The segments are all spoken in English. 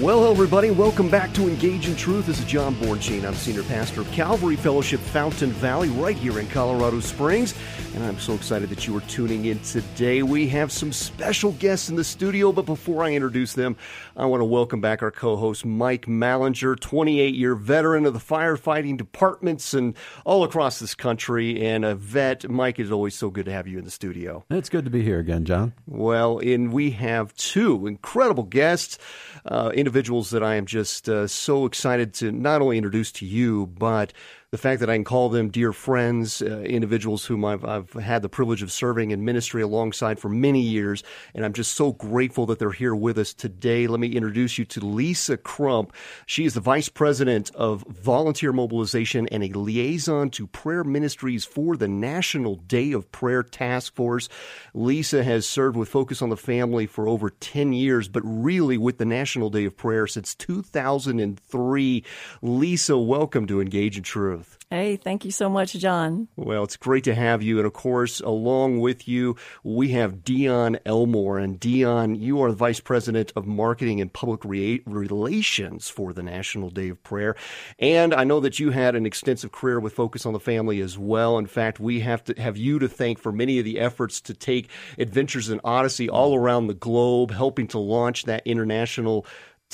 Well, hello, everybody. Welcome back to Engage in Truth. This is John Bornschein. I'm Senior Pastor of Calvary Fellowship Fountain Valley, right here in Colorado Springs. And I'm so excited that you are tuning in today. We have some special guests in the studio, but before I introduce them, I want to welcome back our co host, Mike Mallinger, 28 year veteran of the firefighting departments and all across this country, and a vet. Mike, it's always so good to have you in the studio. It's good to be here again, John. Well, and we have two incredible guests, individuals that I am just uh, so excited to not only introduce to you, but the fact that I can call them dear friends, uh, individuals whom I've, I've had the privilege of serving in ministry alongside for many years, and I'm just so grateful that they're here with us today. Let me introduce you to Lisa Crump. She is the Vice President of Volunteer Mobilization and a liaison to prayer ministries for the National Day of Prayer Task Force. Lisa has served with Focus on the Family for over 10 years, but really with the National Day of Prayer since 2003. Lisa, welcome to Engage in Truth. Hey, thank you so much, John. Well, it's great to have you. And of course, along with you, we have Dion Elmore. And Dion, you are the Vice President of Marketing and Public Re- Relations for the National Day of Prayer. And I know that you had an extensive career with Focus on the Family as well. In fact, we have to have you to thank for many of the efforts to take Adventures in Odyssey all around the globe, helping to launch that international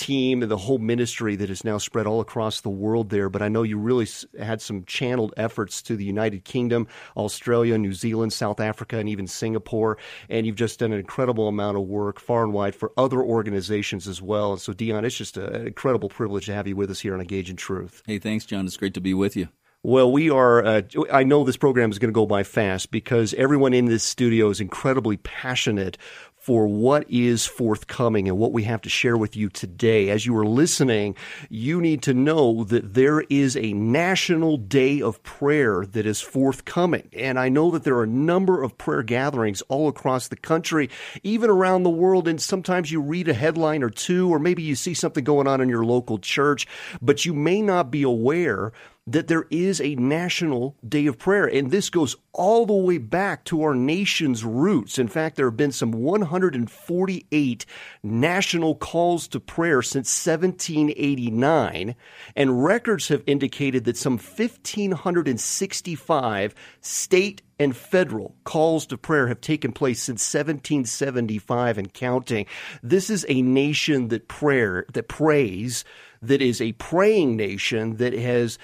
team and the whole ministry that is now spread all across the world there. But I know you really had some channeled efforts to the United Kingdom, Australia, New Zealand, South Africa, and even Singapore. And you've just done an incredible amount of work far and wide for other organizations as well. And so, Dion, it's just an incredible privilege to have you with us here on Engage in Truth. Hey, thanks, John. It's great to be with you. Well, we are. Uh, I know this program is going to go by fast because everyone in this studio is incredibly passionate for what is forthcoming and what we have to share with you today. As you are listening, you need to know that there is a national day of prayer that is forthcoming. And I know that there are a number of prayer gatherings all across the country, even around the world. And sometimes you read a headline or two, or maybe you see something going on in your local church, but you may not be aware that there is a national day of prayer. And this goes all the way back to our nation's roots. In fact, there have been some 148 national calls to prayer since 1789. And records have indicated that some 1,565 state and federal calls to prayer have taken place since 1775 and counting. This is a nation that prayer that prays, that is a praying nation that has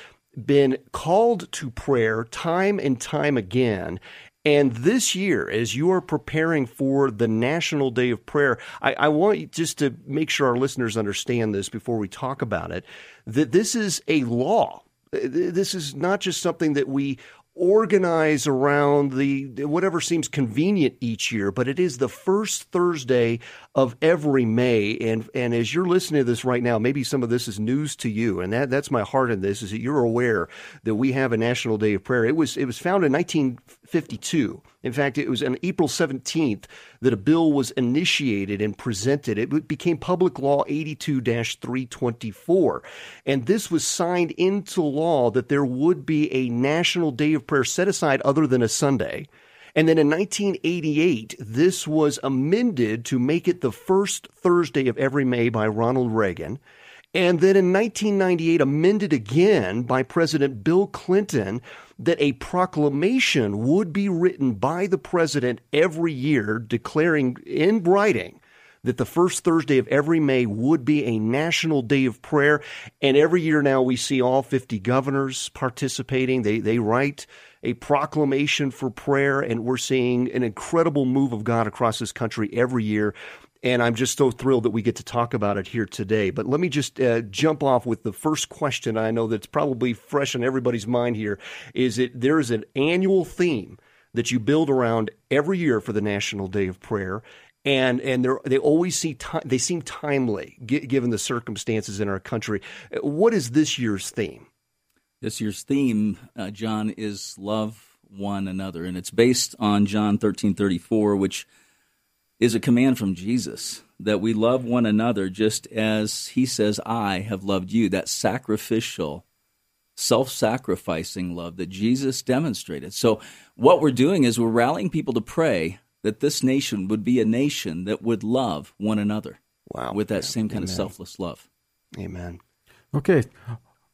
been called to prayer time and time again. And this year, as you are preparing for the National Day of Prayer, I, I, want just to make sure our listeners understand this before we talk about it that this is a law. This is not just something that we organize around the whatever seems convenient each year, but it is the first Thursday of every May. And and as you're listening to this right now, maybe some of this is news to you, and that that's my heart in this is that you're aware that we have a National Day of Prayer. It was it was founded in 1952. In fact, it was on April 17th that a bill was initiated and presented. It became Public Law 82 324. And this was signed into law that there would be a National Day of Prayer set aside other than a Sunday. And then in 1988, this was amended to make it the first Thursday of every May by Ronald Reagan. And then in 1998, amended again by President Bill Clinton that a proclamation would be written by the president every year declaring in writing that the first Thursday of every May would be a national day of prayer. And every year now we see all 50 governors participating. They, they write a proclamation for prayer, and we're seeing an incredible move of God across this country every year. And I'm just so thrilled that we get to talk about it here today. But let me just uh, jump off with the first question. I know that's probably fresh on everybody's mind here. Is it there is an annual theme that you build around every year for the National Day of Prayer, and and they always see they seem timely given the circumstances in our country. What is this year's theme? This year's theme, uh, John, is love one another, and it's based on John thirteen thirty four, which is a command from Jesus that we love one another just as he says, I have loved you. That sacrificial self sacrificing love that Jesus demonstrated. So, what we're doing is we're rallying people to pray that this nation would be a nation that would love one another. Wow. With that same kind Amen. of selfless love. Amen. Okay.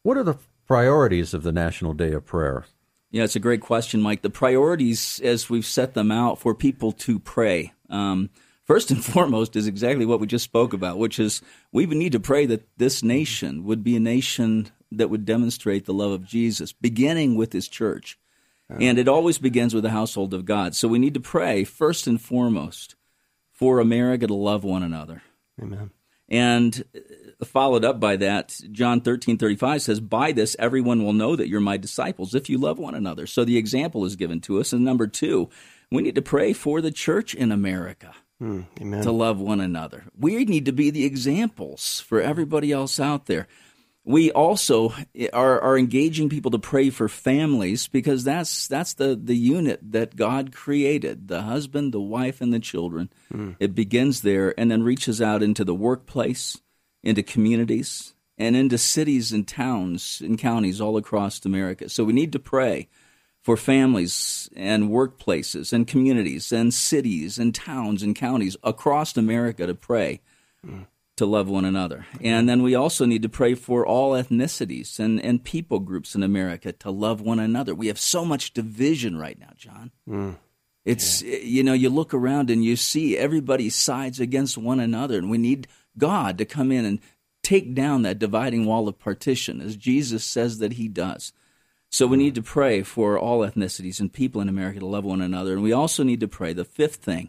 What are the priorities of the National Day of Prayer? Yeah, it's a great question, Mike. The priorities, as we've set them out for people to pray, um, first and foremost is exactly what we just spoke about, which is we would need to pray that this nation would be a nation that would demonstrate the love of Jesus, beginning with his church. And it always begins with the household of God. So we need to pray first and foremost for America to love one another. Amen. And followed up by that, John thirteen thirty five says, By this everyone will know that you're my disciples if you love one another. So the example is given to us. And number two, we need to pray for the church in America Mm, amen. to love one another. We need to be the examples for everybody else out there. We also are, are engaging people to pray for families because that's that's the, the unit that God created the husband, the wife, and the children. It begins there and then reaches out into the workplace, into communities, and into cities and towns and counties all across America. So we need to pray for families and workplaces and communities and cities and towns and counties across America to pray to love one another. And then we also need to pray for all ethnicities and, and people groups in America to love one another. We have so much division right now, John. Mm. It's, you know, you look around and you see everybody sides against one another, and we need God to come in and take down that dividing wall of partition, as Jesus says that He does. So we need to pray for all ethnicities and people in America to love one another. And we also need to pray. The fifth thing,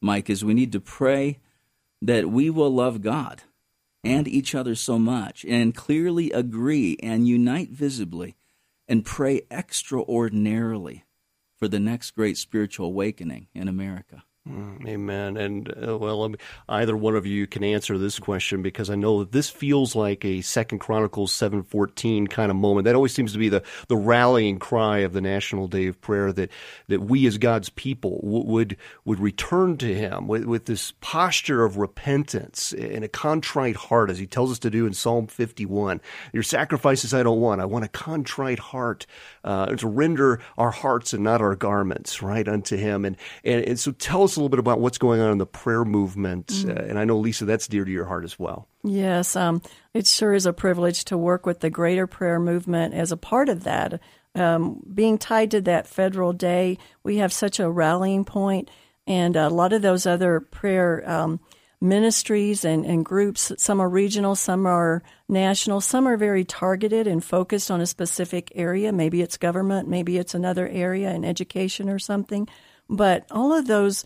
Mike, is we need to pray that we will love God and each other so much and clearly agree and unite visibly and pray extraordinarily for the next great spiritual awakening in America. Mm, Amen. And uh, well, either one of you can answer this question because I know that this feels like a Second Chronicles seven fourteen kind of moment. That always seems to be the, the rallying cry of the National Day of Prayer that that we as God's people w- would would return to Him with, with this posture of repentance and a contrite heart, as He tells us to do in Psalm fifty one. Your sacrifices I don't want. I want a contrite heart uh, to render our hearts and not our garments right unto Him. And and, and so tell us a little bit about what's going on in the prayer movement. Uh, and I know Lisa, that's dear to your heart as well. Yes, um, it sure is a privilege to work with the Greater Prayer Movement as a part of that. Um, being tied to that federal day, we have such a rallying point, and a lot of those other prayer um, ministries and, and groups, some are regional, some are national, some are very targeted and focused on a specific area. Maybe it's government, maybe it's another area in education or something. But all of those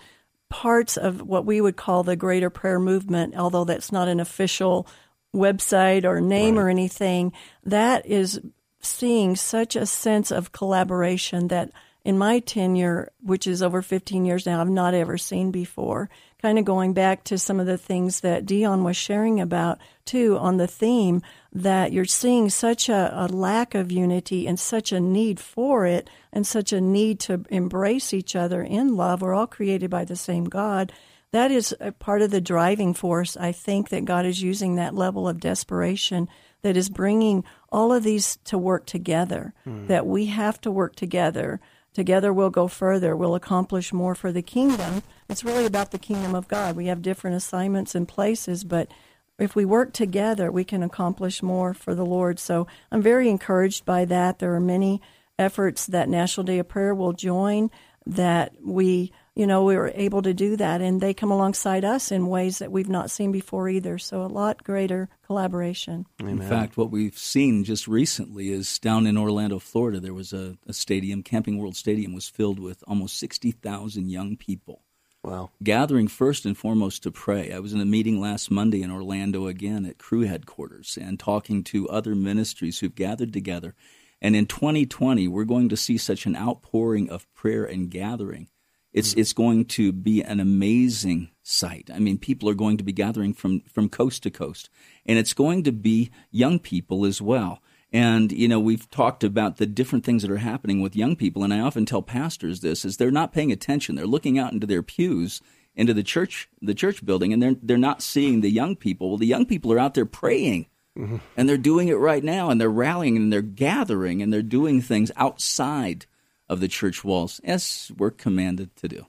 parts of what we would call the Greater Prayer Movement, although that's not an official website or name or anything, that is seeing such a sense of collaboration that in my tenure, which is over 15 years now, I've not ever seen before. Kind of going back to some of the things that Dion was sharing about too on the theme that you're seeing such a, a lack of unity and such a need for it and such a need to embrace each other in love. We're all created by the same God. That is a part of the driving force. I think that God is using that level of desperation that is bringing all of these to work together, hmm. that we have to work together. Together we'll go further. We'll accomplish more for the kingdom. It's really about the kingdom of God. We have different assignments and places, but if we work together, we can accomplish more for the Lord. So I'm very encouraged by that. There are many efforts that National Day of Prayer will join that we, you know, we were able to do that and they come alongside us in ways that we've not seen before either. So a lot greater collaboration. In fact, what we've seen just recently is down in Orlando, Florida, there was a, a stadium, Camping World Stadium was filled with almost 60,000 young people Wow. gathering first and foremost to pray. I was in a meeting last Monday in Orlando again at Cru headquarters and talking to other ministries who've gathered together. And in 2020, we're going to see such an outpouring of prayer and gathering. It's mm. it's going to be an amazing sight. I mean, people are going to be gathering from from coast to coast, and it's going to be young people as well. And you know, we've talked about the different things that are happening with young people, and I often tell pastors this: is they're not paying attention. They're looking out into their pews, into the church, the church building, and they're they're not seeing the young people. Well, the young people are out there praying Mm-hmm. And they're doing it right now, and they're rallying and they're gathering and they're doing things outside of the church walls, as we're commanded to do.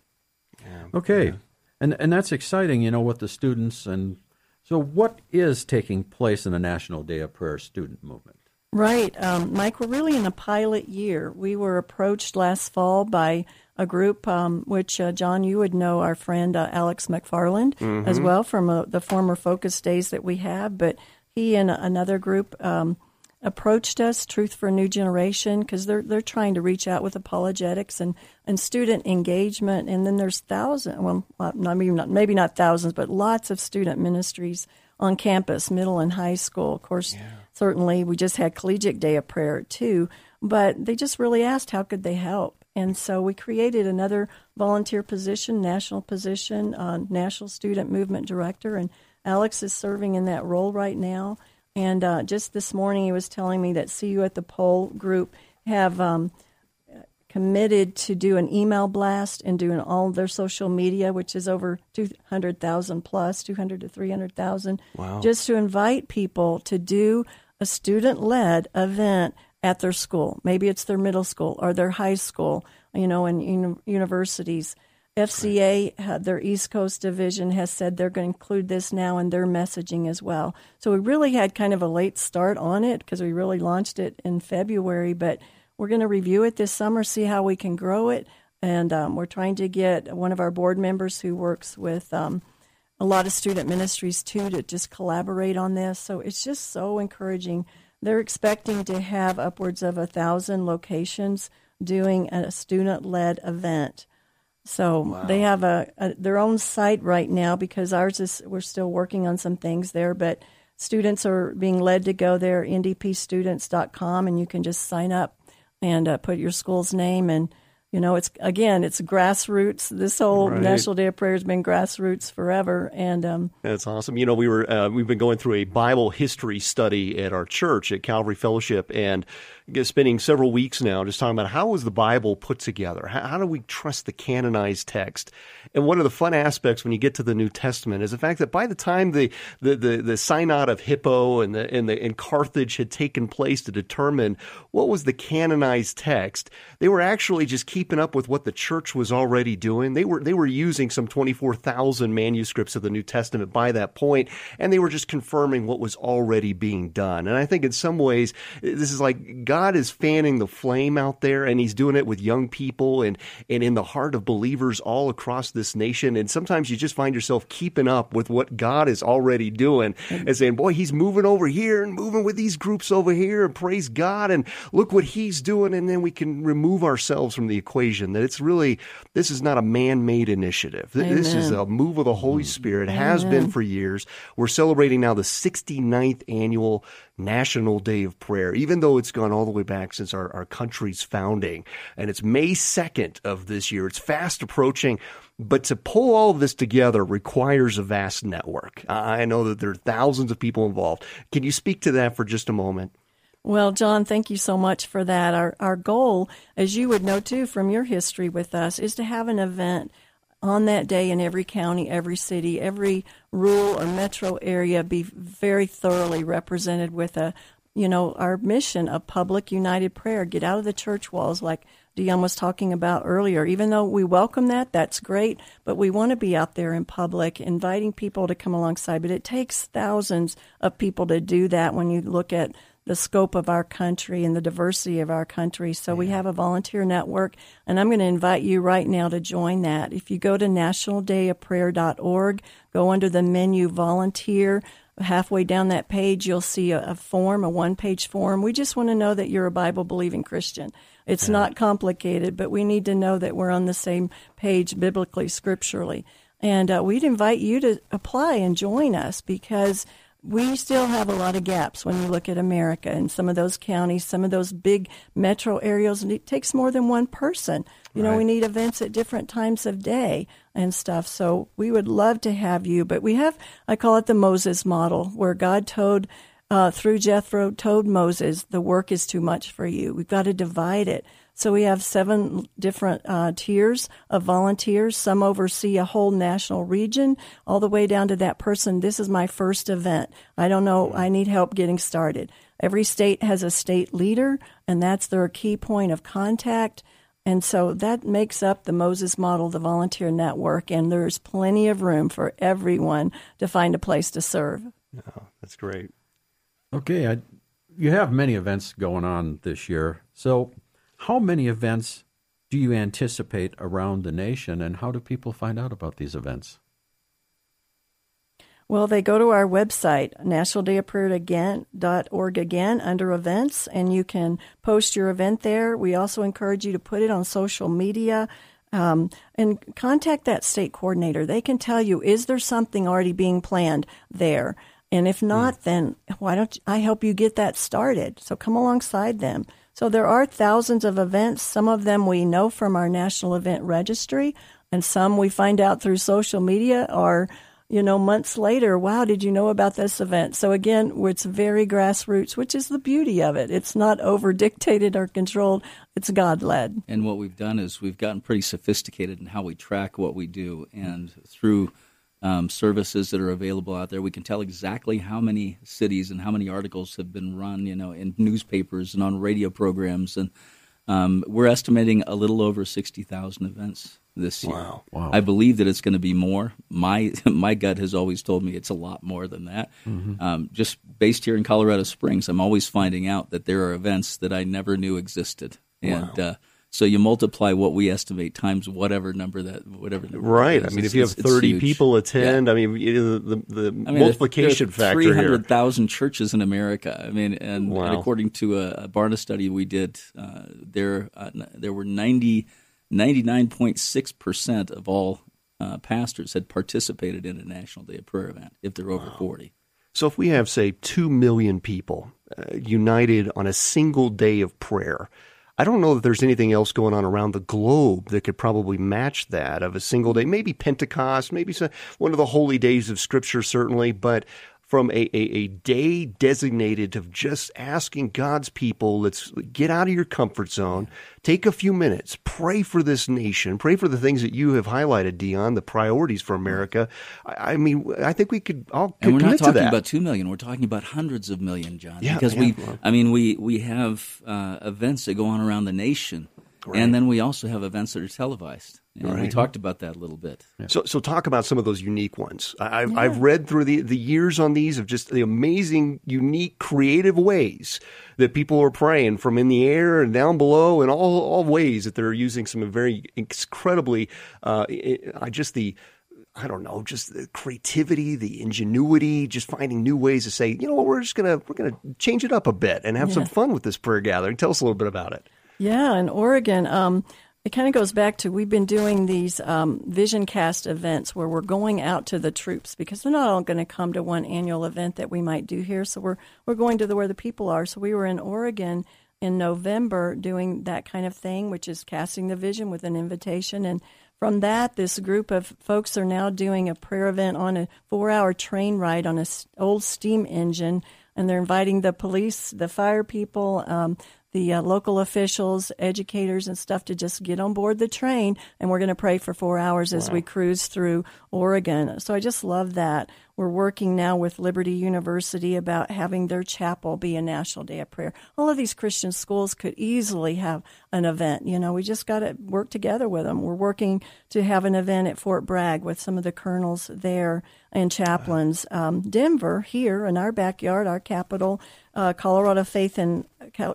Yeah. Okay. Yeah. And, and that's exciting, you know, with the students. And so, what is taking place in the National Day of Prayer student movement? Right. Um, Mike, we're really in a pilot year. We were approached last fall by a group, um, which uh, John, you would know our friend uh, Alex McFarland mm-hmm. as well from uh, the former Focus Days that we have. But he and another group um, approached us, Truth for a New Generation, because they're they're trying to reach out with apologetics and, and student engagement. And then there's thousands, well, not, maybe not maybe not thousands, but lots of student ministries on campus, middle and high school. Of course, yeah. Certainly we just had Collegiate Day of Prayer too, but they just really asked how could they help. And so we created another volunteer position, national position, uh, National Student Movement Director, and Alex is serving in that role right now. And uh, just this morning, he was telling me that See You at the Pole group have um, committed to do an email blast and doing all their social media, which is over 200,000 plus, 200 to 300,000, wow. just to invite people to do a student led event at their school. Maybe it's their middle school or their high school, you know, and uni- universities. FCA, right. their East Coast division, has said they're going to include this now in their messaging as well. So we really had kind of a late start on it because we really launched it in February, but we're going to review it this summer, see how we can grow it. And um, we're trying to get one of our board members who works with um, a lot of student ministries too to just collaborate on this. So it's just so encouraging. They're expecting to have upwards of a thousand locations doing a student led event. So wow. they have a, a, their own site right now because ours is we're still working on some things there, but students are being led to go there ndpstudents.com and you can just sign up and uh, put your school's name and you know it's again it's grassroots. This whole right. national day of prayer has been grassroots forever. And um, that's awesome. You know we were uh, we've been going through a bible history study at our church at calvary fellowship and spending several weeks now just talking about how was the Bible put together? How, how, do we trust the canonized text? And one of the fun aspects when you get to the New Testament is the fact that by the time the the, the, the Synod of Hippo and the and the and Carthage had taken place to determine what was the canonized text, they were actually just keeping up with what the church was already doing. They were they were using some twenty four thousand manuscripts of the New Testament by that point, and they were just confirming what was already being done. And I think in some ways this is like God is fanning the flame out there and he's doing it with young people and, and in the heart of believers all across this nation. And sometimes you just find yourself keeping up with what God is already doing and saying, boy, he's moving over here and moving with these groups over here and praise God and look what he's doing. And then we can remove ourselves from the equation that it's really, this is not a man made initiative. Amen. This is a move of the Holy mm. Spirit, Amen. has been for years. We're celebrating now the 69th annual National Day of Prayer, even though it's gone all the way back since our, our country's founding. And it's May 2nd of this year. It's fast approaching. But to pull all of this together requires a vast network. I know that there are thousands of people involved. Can you speak to that for just a moment? Well, John, thank you so much for that. Our, our goal, as you would know too from your history with us, is to have an event on that day in every county, every city, every rural or metro area be very thoroughly represented with a, you know, our mission of public united prayer. Get out of the church walls like Dion was talking about earlier. Even though we welcome that, that's great, but we want to be out there in public, inviting people to come alongside. But it takes thousands of people to do that when you look at the scope of our country and the diversity of our country. So yeah. we have a volunteer network, and I'm going to invite you right now to join that. If you go to nationaldayofprayer.org, go under the menu volunteer. Halfway down that page, you'll see a, a form, a one page form. We just want to know that you're a Bible believing Christian. It's yeah. not complicated, but we need to know that we're on the same page biblically, scripturally. And uh, we'd invite you to apply and join us because we still have a lot of gaps when you look at America and some of those counties, some of those big metro areas. And it takes more than one person. You right. know, we need events at different times of day and stuff. So we would love to have you. But we have, I call it the Moses model, where God told uh, through Jethro told Moses, the work is too much for you. We've got to divide it. So we have seven different uh, tiers of volunteers. Some oversee a whole national region, all the way down to that person. This is my first event. I don't know. I need help getting started. Every state has a state leader, and that's their key point of contact. And so that makes up the Moses model, the volunteer network, and there's plenty of room for everyone to find a place to serve. Oh, that's great. Okay, I, you have many events going on this year. So, how many events do you anticipate around the nation, and how do people find out about these events? Well, they go to our website, nationaldayofprayer.org again under events, and you can post your event there. We also encourage you to put it on social media. Um, and contact that state coordinator. They can tell you, is there something already being planned there? And if not, mm. then why don't I help you get that started? So come alongside them. So there are thousands of events. Some of them we know from our national event registry, and some we find out through social media or, you know, months later. Wow, did you know about this event? So again, it's very grassroots, which is the beauty of it. It's not over dictated or controlled. It's God led. And what we've done is we've gotten pretty sophisticated in how we track what we do, and through um, services that are available out there. We can tell exactly how many cities and how many articles have been run, you know, in newspapers and on radio programs, and um, we're estimating a little over sixty thousand events this year. Wow. wow! I believe that it's going to be more. My my gut has always told me it's a lot more than that. Mm-hmm. Um, just based here in Colorado Springs, I'm always finding out that there are events that I never knew existed, and wow. uh, so you multiply what we estimate times whatever number that whatever. Number right. I mean, if you have thirty people attend, yeah. I mean, the the, the I mean, multiplication there, factor Three hundred thousand churches in America. I mean, and, wow. and according to a, a, Barna study we did, uh, there uh, there were 99.6 percent of all uh, pastors had participated in a National Day of Prayer event if they're over wow. forty. So if we have, say, two million people uh, united on a single day of prayer I don't know that there's anything else going on around the globe that could probably match that of a single day. Maybe Pentecost, maybe one of the holy days of Scripture, certainly, but from a, a, a, day designated of just asking God's people, let's get out of your comfort zone, take a few minutes, pray for this nation, pray for the things that you have highlighted, Dion, the priorities for America. I, I mean, I think we could all and we're not talking about two million; we're talking about hundreds of million, John. Yeah, because yeah, we, well. I mean, we we have uh, events that go on around the nation, right. and then we also have events that are televised. And right. we talked about that a little bit. Yeah. So, so talk about some of those unique ones. I've, yeah. I've read through the, the years on these of just the amazing, unique, creative ways that people are praying from in the air and down below, and all all ways that they're using some very incredibly, uh, I just the I don't know, just the creativity, the ingenuity, just finding new ways to say, you know what, we're just gonna we're gonna change it up a bit and have yeah. some fun with this prayer gathering. Tell us a little bit about it. Yeah, in Oregon, um, it kind of goes back to we've been doing these um, vision cast events where we're going out to the troops because they're not all going to come to one annual event that we might do here. So we're we're going to the where the people are. So we were in Oregon in November doing that kind of thing, which is casting the vision with an invitation. And from that, this group of folks are now doing a prayer event on a four-hour train ride on an old steam engine and they're inviting the police, the fire people, um, the uh, local officials, educators, and stuff to just get on board the train. And we're going to pray for four hours as we cruise through Oregon. So I just love that. We're working now with Liberty University about having their chapel be a national day of prayer. All of these Christian schools could easily have an event. You know, we just got to work together with them. We're working to have an event at Fort Bragg with some of the colonels there and chaplains. Um, Denver, here in our backyard, our capital, uh, Colorado Faith and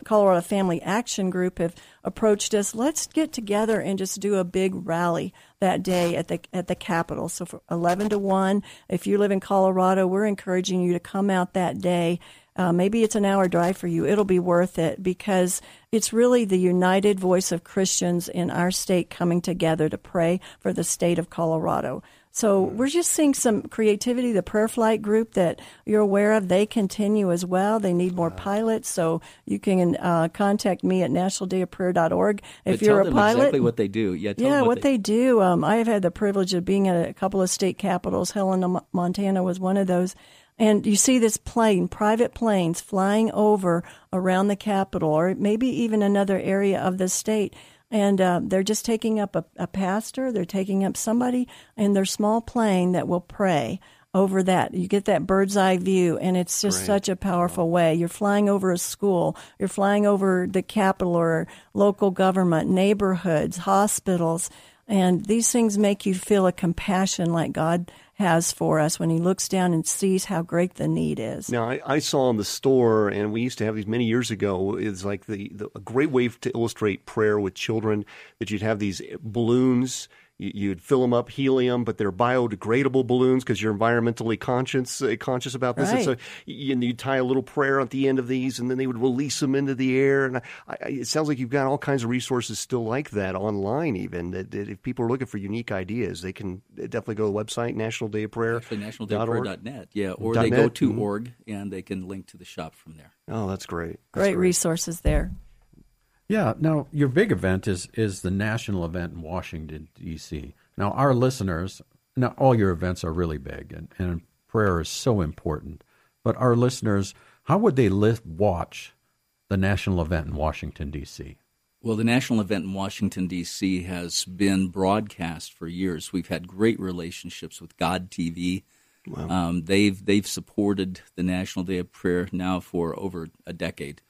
Colorado Family Action Group have approached us. Let's get together and just do a big rally that day at the at the Capitol. So for eleven to one, if you live in Colorado, we're encouraging you to come out that day. Uh, maybe it's an hour drive for you. It'll be worth it because it's really the united voice of Christians in our state coming together to pray for the state of Colorado. So we're just seeing some creativity. The Prayer Flight group that you're aware of, they continue as well. They need more pilots, so you can uh, contact me at nationaldayofprayer.org if you're a pilot. Exactly what they do. Yeah, yeah, what, what they, they, do. Um, I have had the privilege of being at a couple of state capitals. Helena, Montana was one of those. And you see this plane, private planes flying over around the capital or maybe even another area of the state. And uh, they're just taking up a, a pastor, they're taking up somebody in their small plane that will pray over that. You get that bird's eye view, and it's just Great. such a powerful way. You're flying over a school, you're flying over the capital or local government, neighborhoods, hospitals, and these things make you feel a compassion like God has for us when He looks down and sees how great the need is. Now, I, I saw in the store, and we used to have these many years ago. it's like the, the a great way to illustrate prayer with children that you'd have these balloons. You, you'd fill them up helium, but they're biodegradable balloons because you're environmentally conscious uh, conscious about this. And so Right. you, and you tie a little prayer at the end of these, and then they would release them into the air. And I, I, it sounds like you've got all kinds of resources still like that online. Even that, that if people are looking for unique ideas, they can definitely go to the website National Day of Prayer. Actually, dot org. nationaldayofprayer.net. Yeah, or Dot they go net? to Mhm. org and they can link to the shop from there. Oh, that's great. That's Great resources there. Yeah. Now, your big event is is the national event in Washington D.C. Now, our listeners, now all your events are really big, and, and prayer is so important. But our listeners, how would they li- watch the national event in Washington D.C.? Well, the national event in Washington, D.C. has been broadcast for years. We've had great relationships with God TV. Um, they've, they've supported the National Day of Prayer now for over a decade.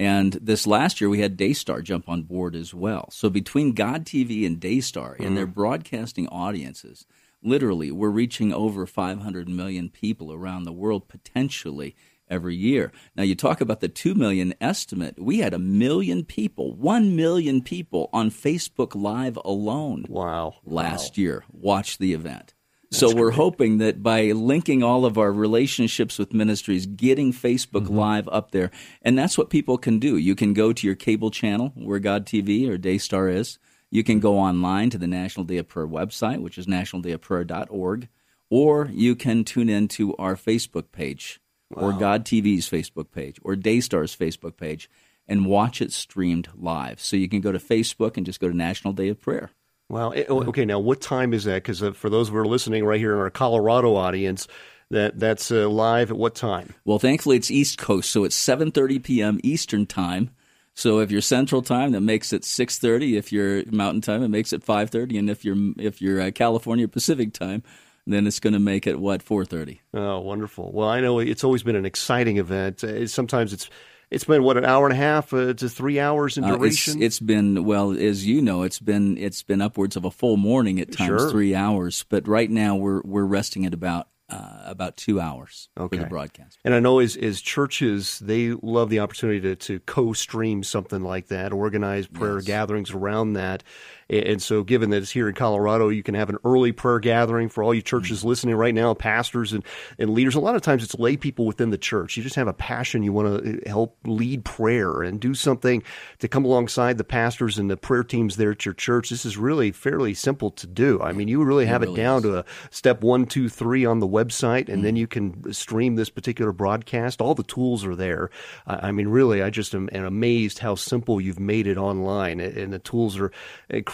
And this last year, we had Daystar jump on board as well. So between God TV and Daystar and their mm. broadcasting audiences, literally, we're reaching over 500 million people around the world potentially every year. Now, you talk about the 2 million estimate. We had a million people, 1 million people on Facebook Live alone Wow. last year watch the event. So we're hoping that by linking all of our relationships with ministries, getting Facebook mm-hmm. Live up there, and that's what people can do. You can go to your cable channel where God TV or Daystar is. You can go online to the National Day of Prayer website, which is nationaldayofprayer.org, or you can tune in to our Facebook page or God TV's Facebook page or Daystar's Facebook page and watch it streamed live. So you can go to Facebook and just go to National Day of Prayer. Wow. Eh, oh, Okay, now what time is that? Because uh, for those who are listening right here in our Colorado audience, that that's uh, live at what time? Well, thankfully it's East Coast, so it's 7:30 p.m. Eastern time. So if you're Central Time, that makes it 6:30. If you're Mountain Time, it makes it 5:30, and if you're if you're uh, California Pacific Time, then it's going to make it what 4:30. Oh, wonderful. Well, I know it's always been an exciting event. Uh, sometimes it's it's been what an hour and a half uh, to three hours in Uh, it's, duration. it's been well, as you know, it's been it's been upwards of a full morning at times, Sure. three hours. But right now we're we're resting at about uh, about two hours for Okay. the broadcast. And I know as, as churches, they love the opportunity to, to co-stream something like that, organize prayer Yes. gatherings around that. And, so given that it's here in Colorado, you can have an early prayer gathering for all you churches listening right now, pastors and, and leaders. A lot of times it's lay people within the church. You just have a passion. You want to help lead prayer and do something to come alongside the pastors and the prayer teams there at your church. This is really fairly simple to do. I mean, you really have it, really down is. to a step one, two, three on the website, and Mm. then you can stream this particular broadcast. All the tools are there. I I mean, really, I just am, am amazed how simple you've made it online, and and the tools are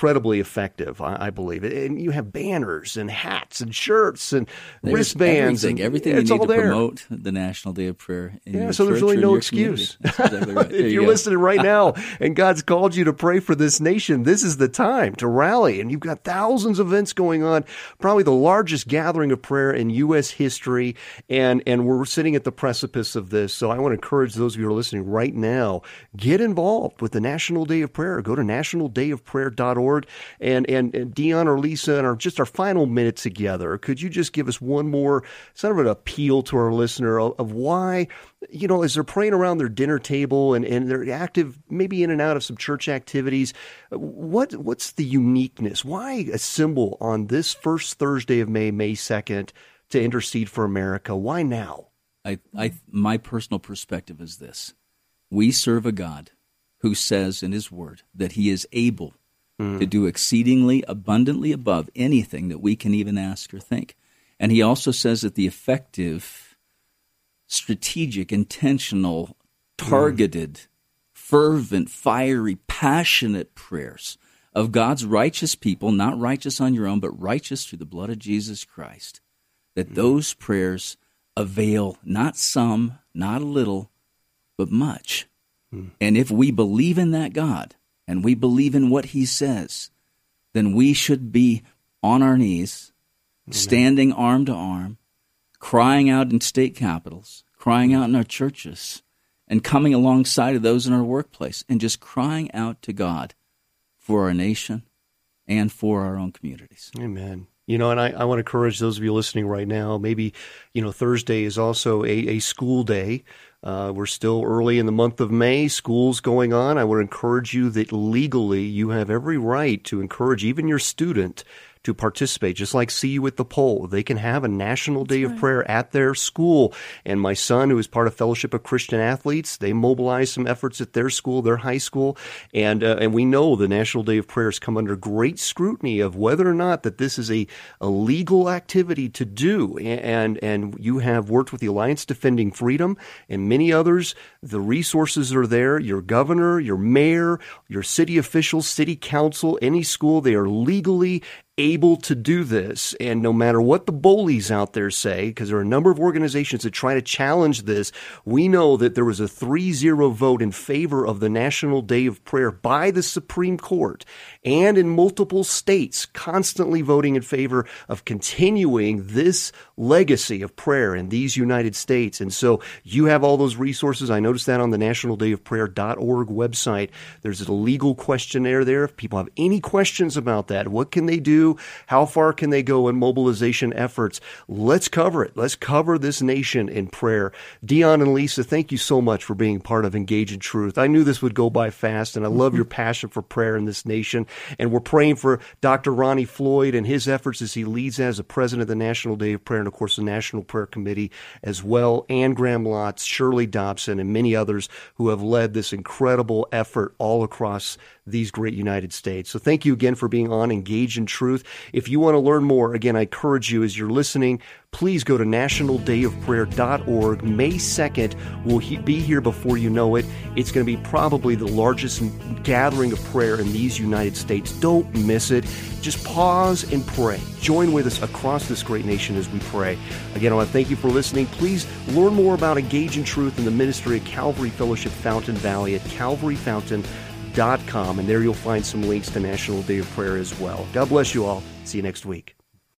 incredibly effective. I, I believe, and you have banners and hats and shirts and There's wristbands everything, and everything it's you need all to there. promote the National Day of Prayer. In Yeah, so there's really no excuse. Exactly right. If you you're listening right now and God's called you to pray for this nation, this is the time to rally. And you've got thousands of events going on, probably the largest gathering of prayer in U.S. history. And, and we're sitting at the precipice of this. So I want to encourage those of you who are listening right now, get involved with the National Day of Prayer. Go to nationaldayofprayer.org. And, and, and Dion or Lisa, and our, just our final minute together, could you just give us one more sort of an appeal to our listener of, of why you know, as they're praying around their dinner table and, and they're active, maybe in and out of some church activities, what what's the uniqueness? Why assemble on this first Thursday of May, May second, to intercede for America? Why now? I, I, my personal perspective is this: we serve a God who says in His Word that He is able to mm. do exceedingly abundantly above anything that we can even ask or think, and He also says that the effective, strategic, intentional, targeted, mm. fervent, fiery, passionate prayers of God's righteous people, not righteous on your own, but righteous through the blood of Jesus Christ, that mm. those prayers avail not some, not a little, but much. Hmm. And if we believe in that God and we believe in what he says, then we should be on our knees, Amen. standing arm to arm, crying out in state capitals, crying out in our churches, and coming alongside of those in our workplace and just crying out to God for our nation and for our own communities. Amen. You know, and I, I want to encourage those of you listening right now. Maybe, you know, Thursday is also a, a school day. Uh, we're still early in the month of May. School's going on. I would encourage you that legally you have every right to encourage even your student to participate, just like See You at the Pole. They can have a national day That's of right. prayer at their school. And my son, who is part of Fellowship of Christian Athletes, they mobilize some efforts at their school, their high school. And, uh, and we know the National Day of Prayers come under great scrutiny of whether or not that this is a, a legal activity to do. And, and you have worked with the Alliance Defending Freedom and many others. The resources are there. Your governor, your mayor, your city officials, city council, any school, they are legally able to do this. And no matter what the bullies out there say, because there are a number of organizations that try to challenge this, we know that there was a 3 0 vote in favor of the National Day of Prayer by the Supreme Court and in multiple states constantly voting in favor of continuing this legacy of prayer in these United States. And so you have all those resources. I noticed that on the nationaldayofprayer.org website. There's a legal questionnaire there. If people have any questions about that, what can they do? How far can they go in mobilization efforts? Let's cover it. Let's cover this nation in prayer. Dion and Lisa, thank you so much for being part of Engage in Truth. I knew this would go by fast, and I love mm-hmm. your passion for prayer in this nation. And we're praying for Dr. Ronnie Floyd and his efforts as he leads as a president of the National Day of Prayer and, of course, the National Prayer Committee as well. Anne Graham Lotz, Shirley Dobson, and many others who have led this incredible effort all across these great United States. So thank you again for being on Engage in Truth. If you want to learn more, again, I encourage you as you're listening, please go to nationaldayofprayer.org. May 2nd we'll be here before you know it. It's going to be probably the largest gathering of prayer in these United States. Don't miss it. Just pause and pray. Join with us across this great nation as we pray. Again, I want to thank you for listening. Please learn more about Engage in Truth and the ministry at Calvary Fellowship Fountain Valley at and there you'll find some links to National Day of Prayer as well. God bless you all. See you next week.